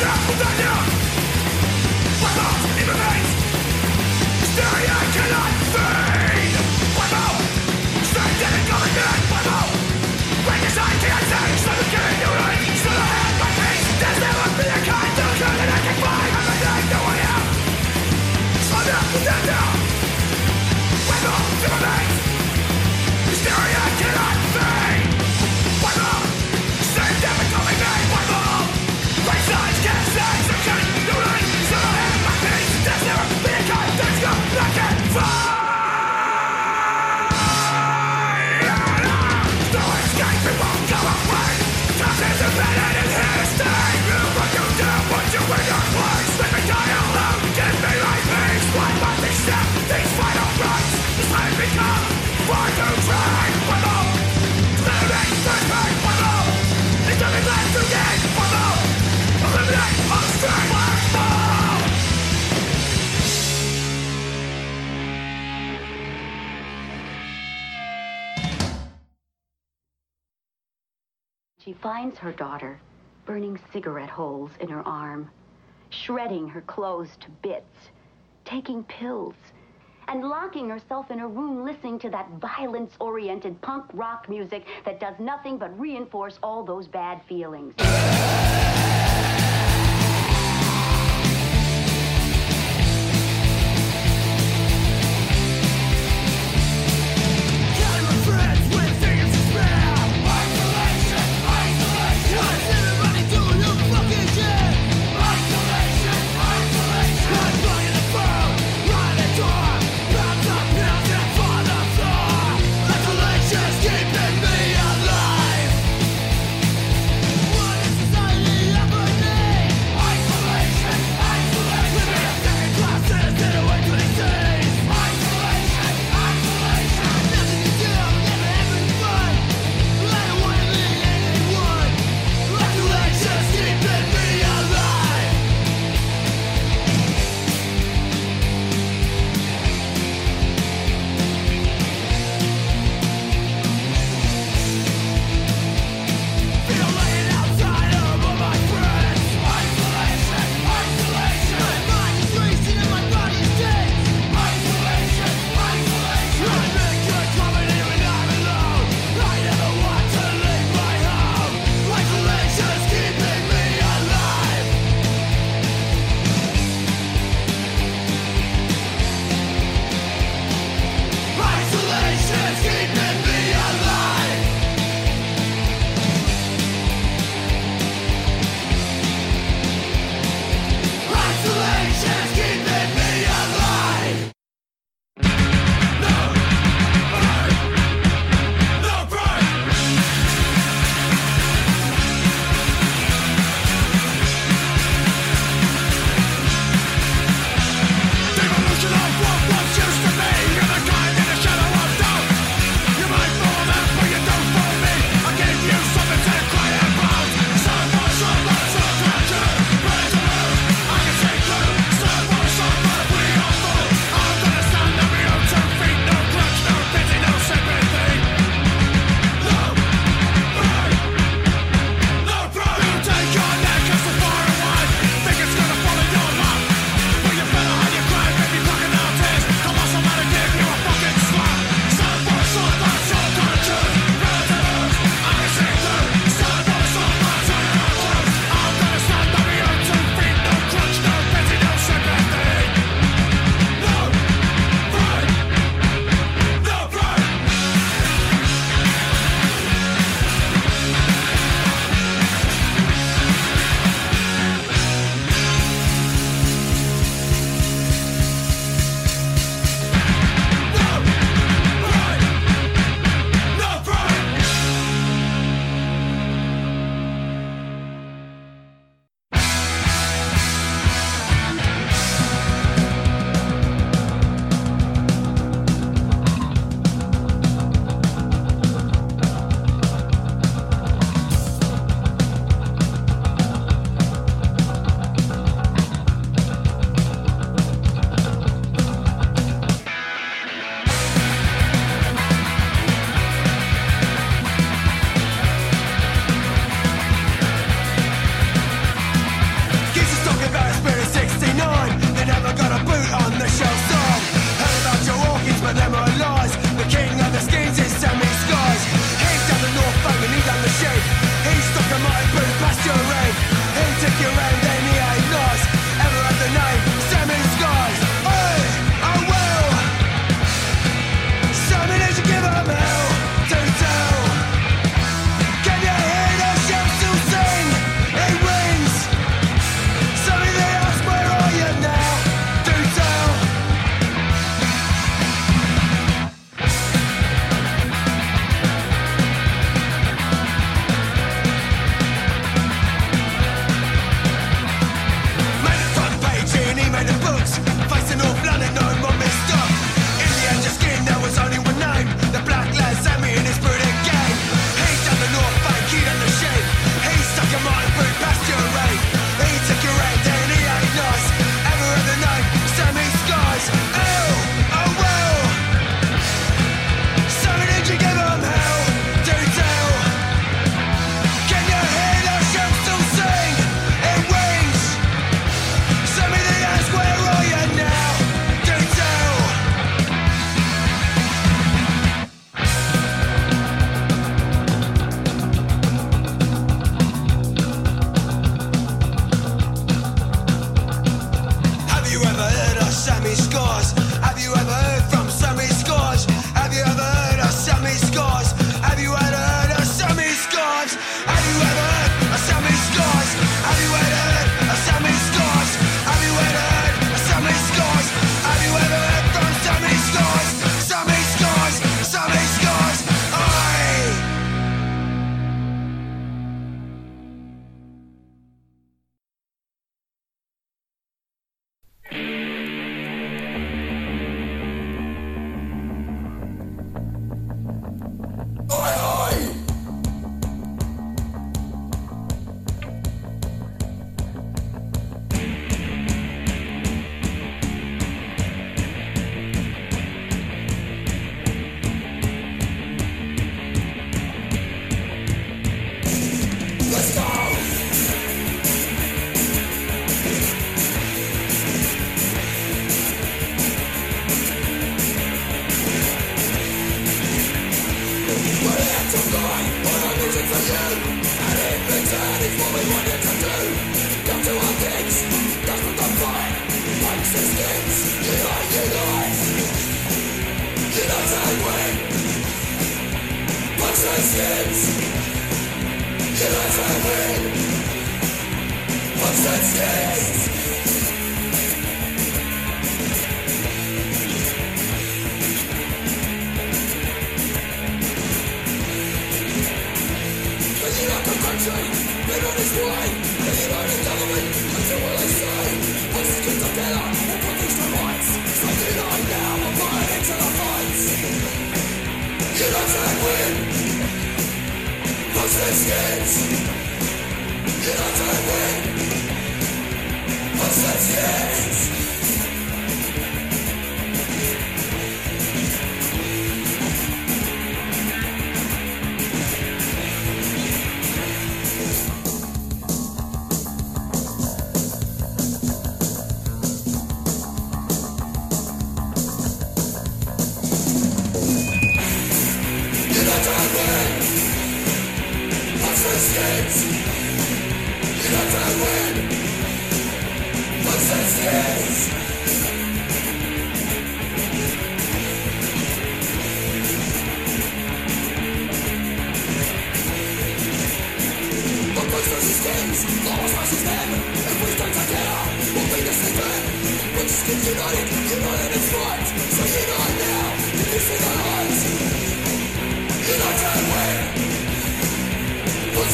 亚洲大家 finds her daughter burning cigarette holes in her arm, shredding her clothes to bits, taking pills, and locking herself in her room listening to that violence-oriented punk rock music that does nothing but reinforce all those bad feelings.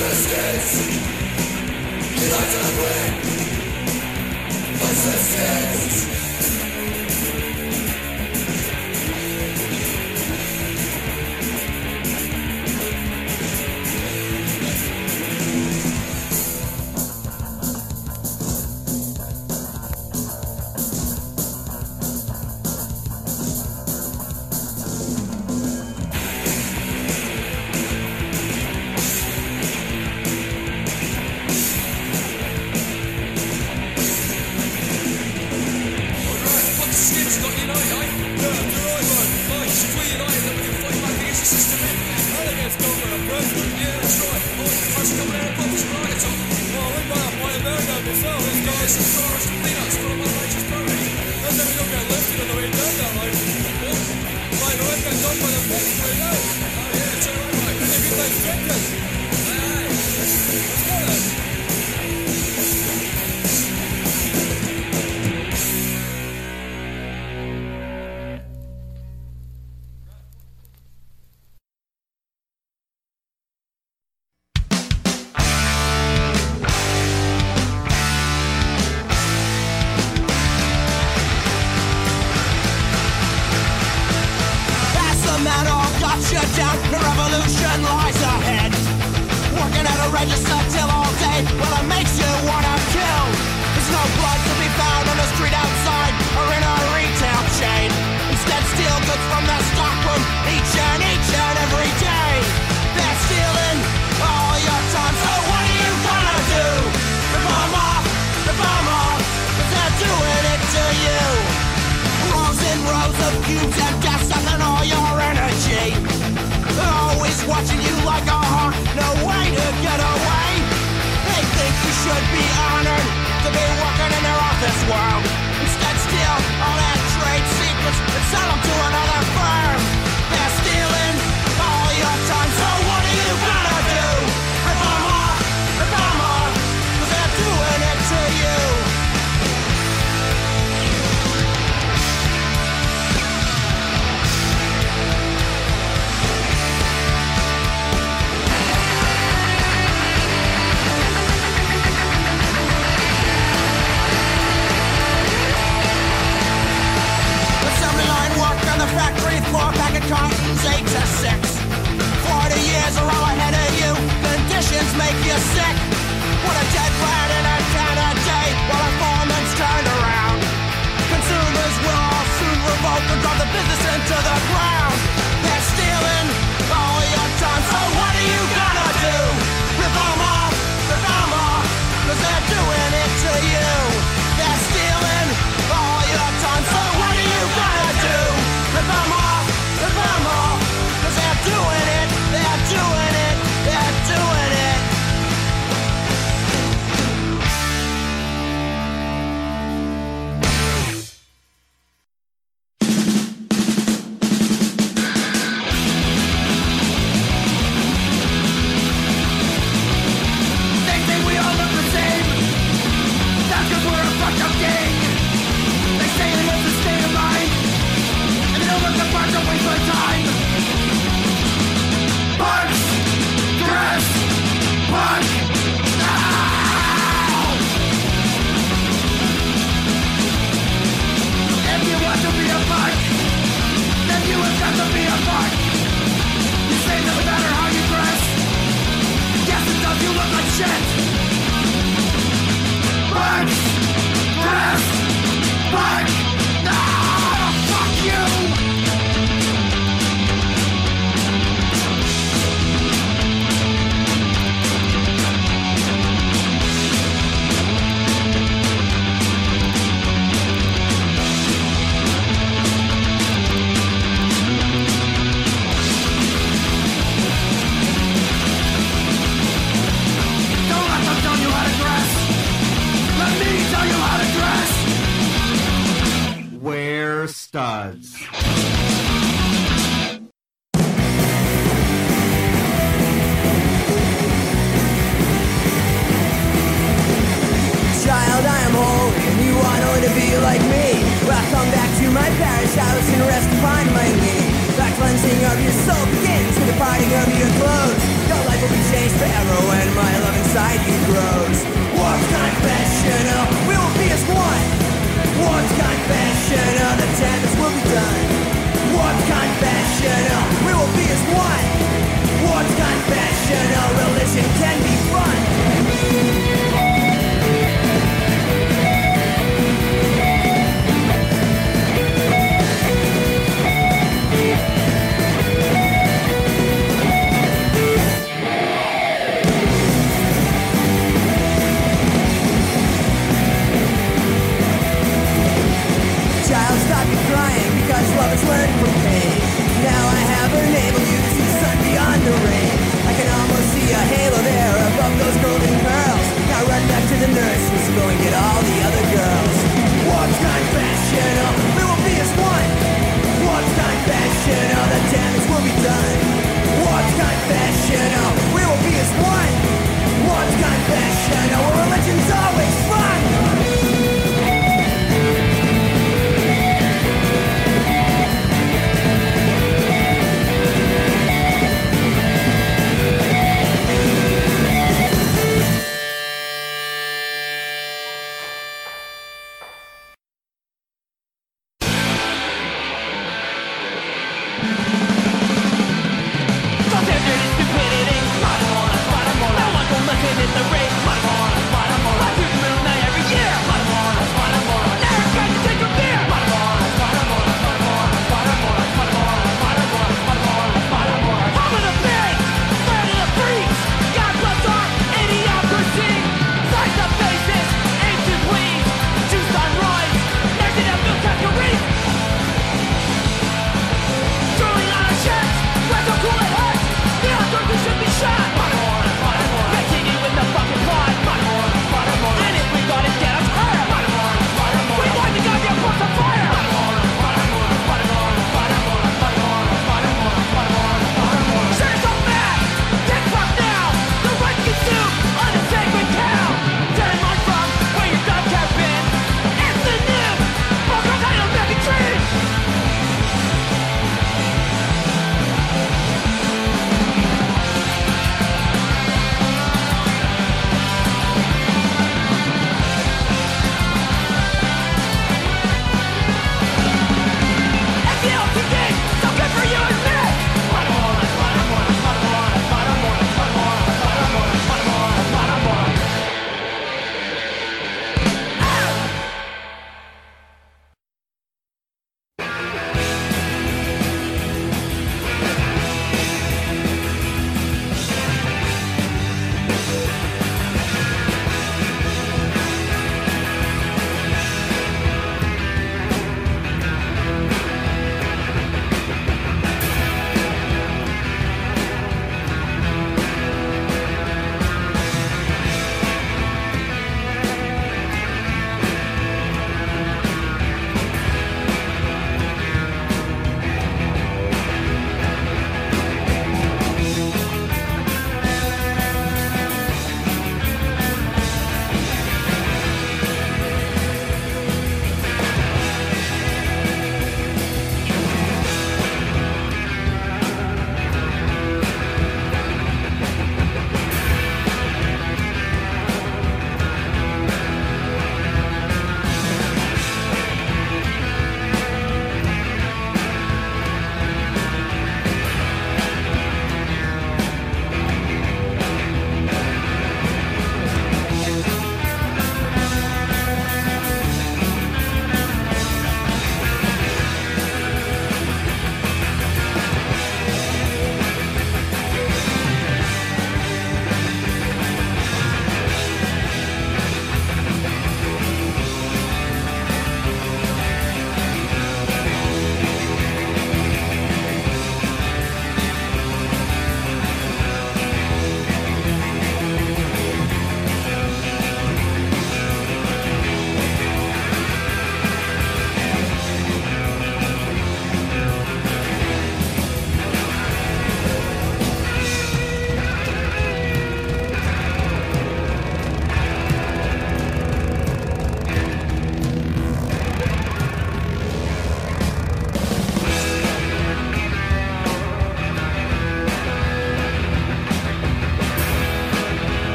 Doing it, they're doing much work for pain. Now I have enabled you to sun beyond the rain. I can almost see a halo there above those golden curls. Now run back to the nursery school and get all the other girls. Wartime fashion, oh, we will be as one. Wartime fashion, oh, the damage will be done. Wartime fashion, oh, we will be as one. Wartime fashion, oh, our religion's always.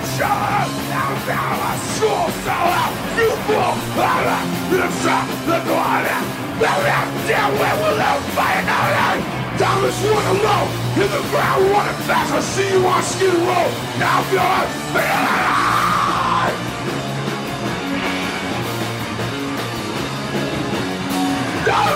Shot!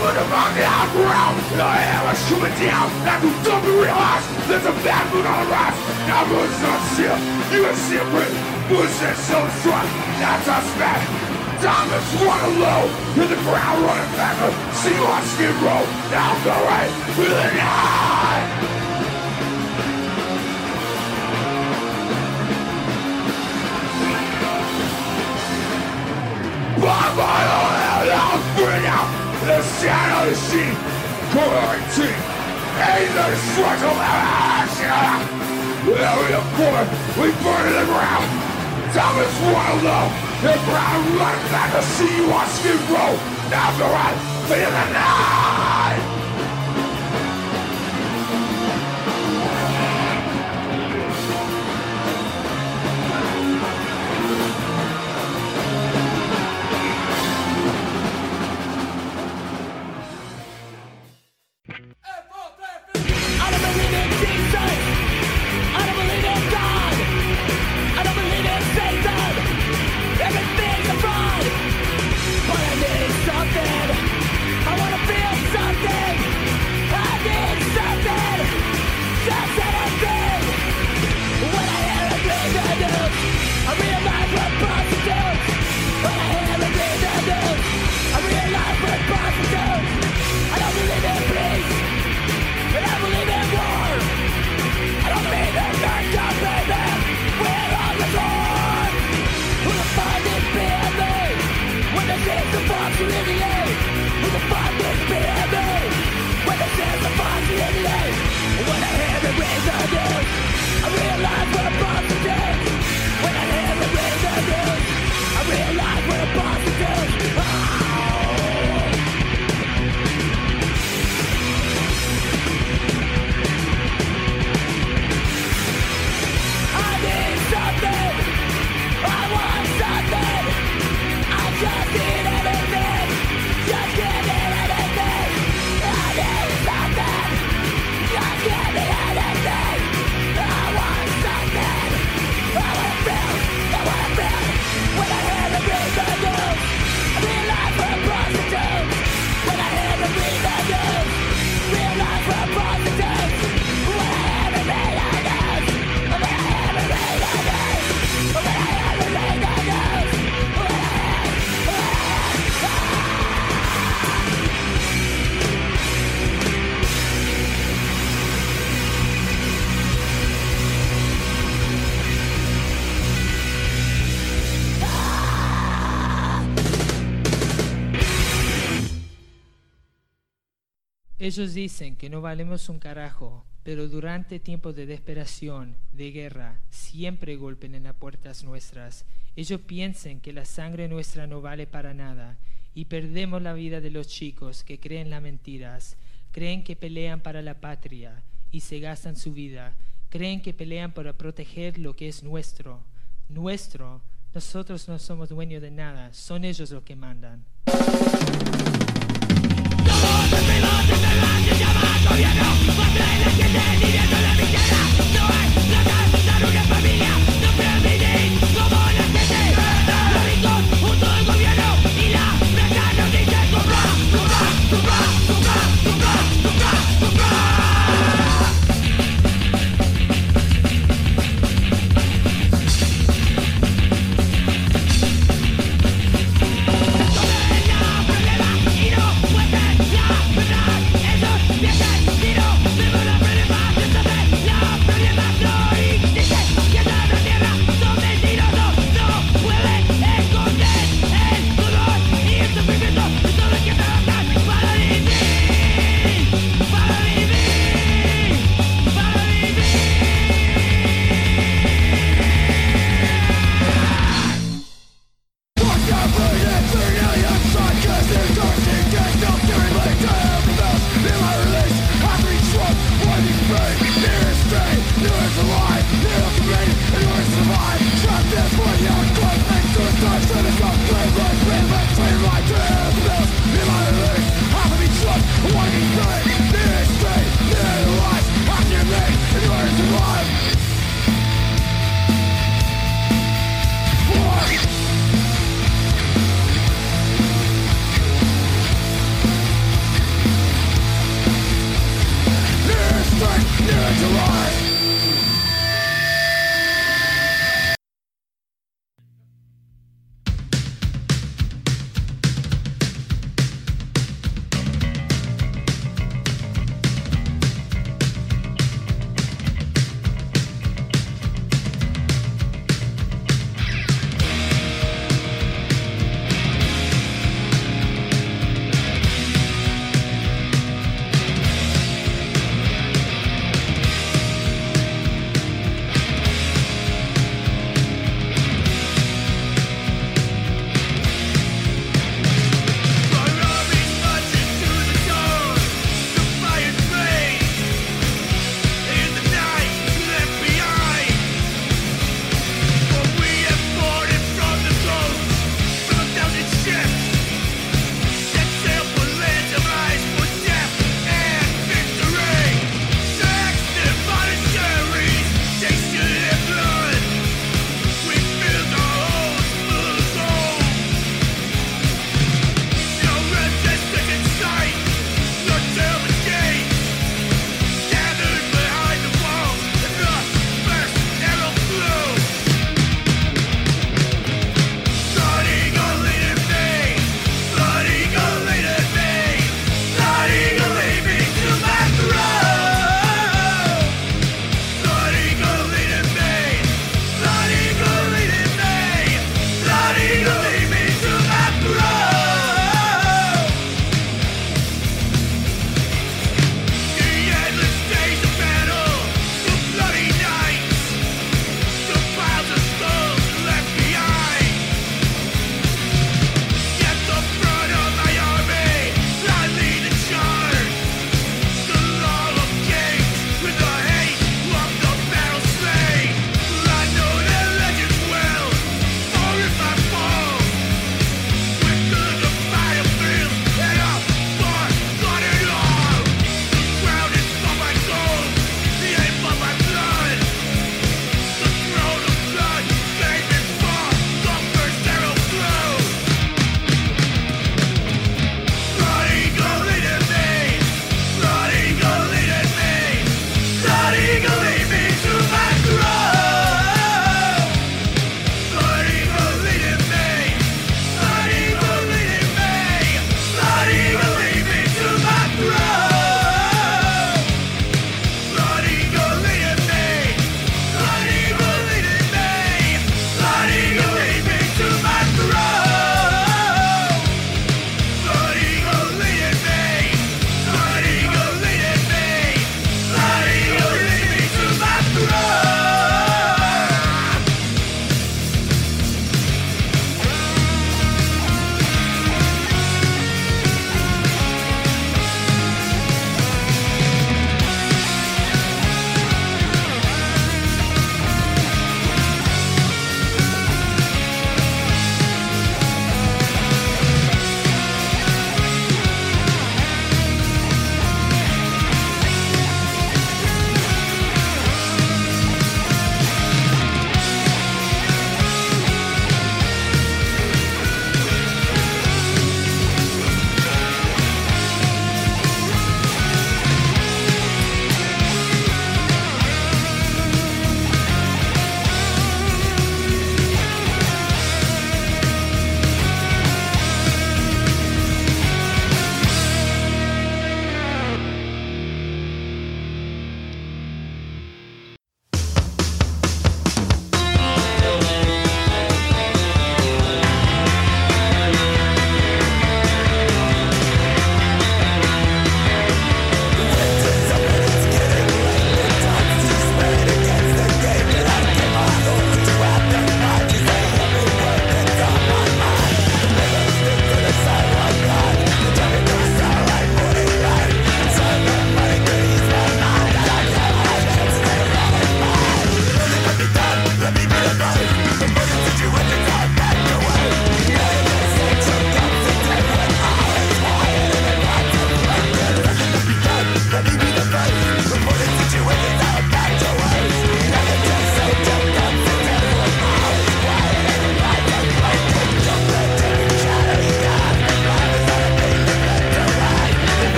would have on the ground Now I have a human down That you don't realize There's a bad mood on the rise Now moon's not ship You can see are shipwreck Moon's is so strong That's us smash. Diamonds run low Hit the ground running back See you on skid row Now go right With the night Bye-bye, I'll bring out the shadow sheep quarantine in the struggle Area 4, we burn to the ground. is wilder, the ground runs like a sea skin road. Now the right, feel the now. Ellos dicen que no valemos un carajo, pero durante tiempos de desesperación, de guerra, siempre golpen en las puertas nuestras. Ellos piensan que la sangre nuestra no vale para nada y perdemos la vida de los chicos que creen las mentiras, creen que pelean para la patria y se gastan su vida, creen que pelean para proteger lo que es nuestro. Nuestro, nosotros no somos dueños de nada, son ellos los que mandan. No hay nada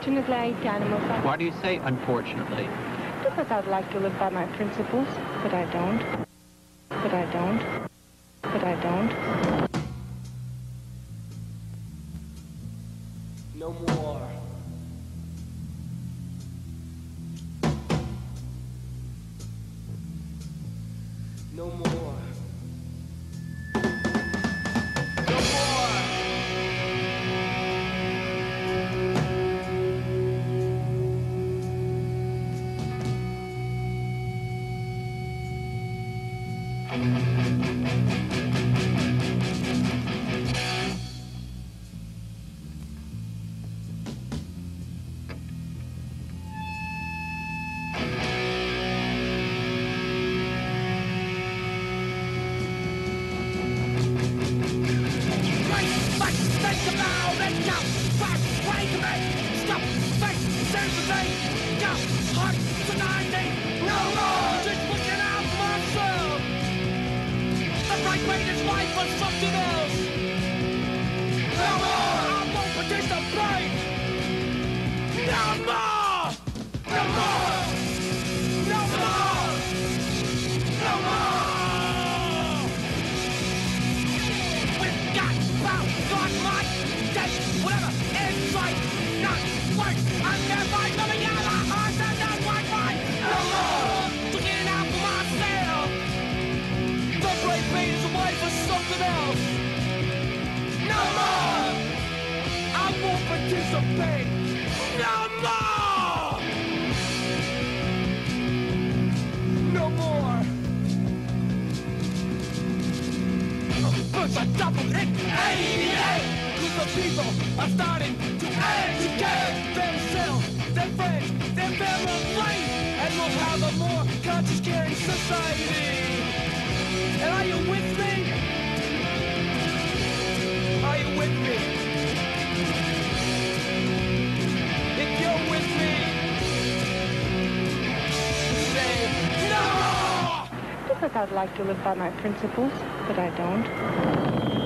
Unfortunately, I I. Why do you say unfortunately? Because I'd like to live by my principles, but I don't. But I don't. But I don't. No more. like I'd like to live by my principles, but I don't.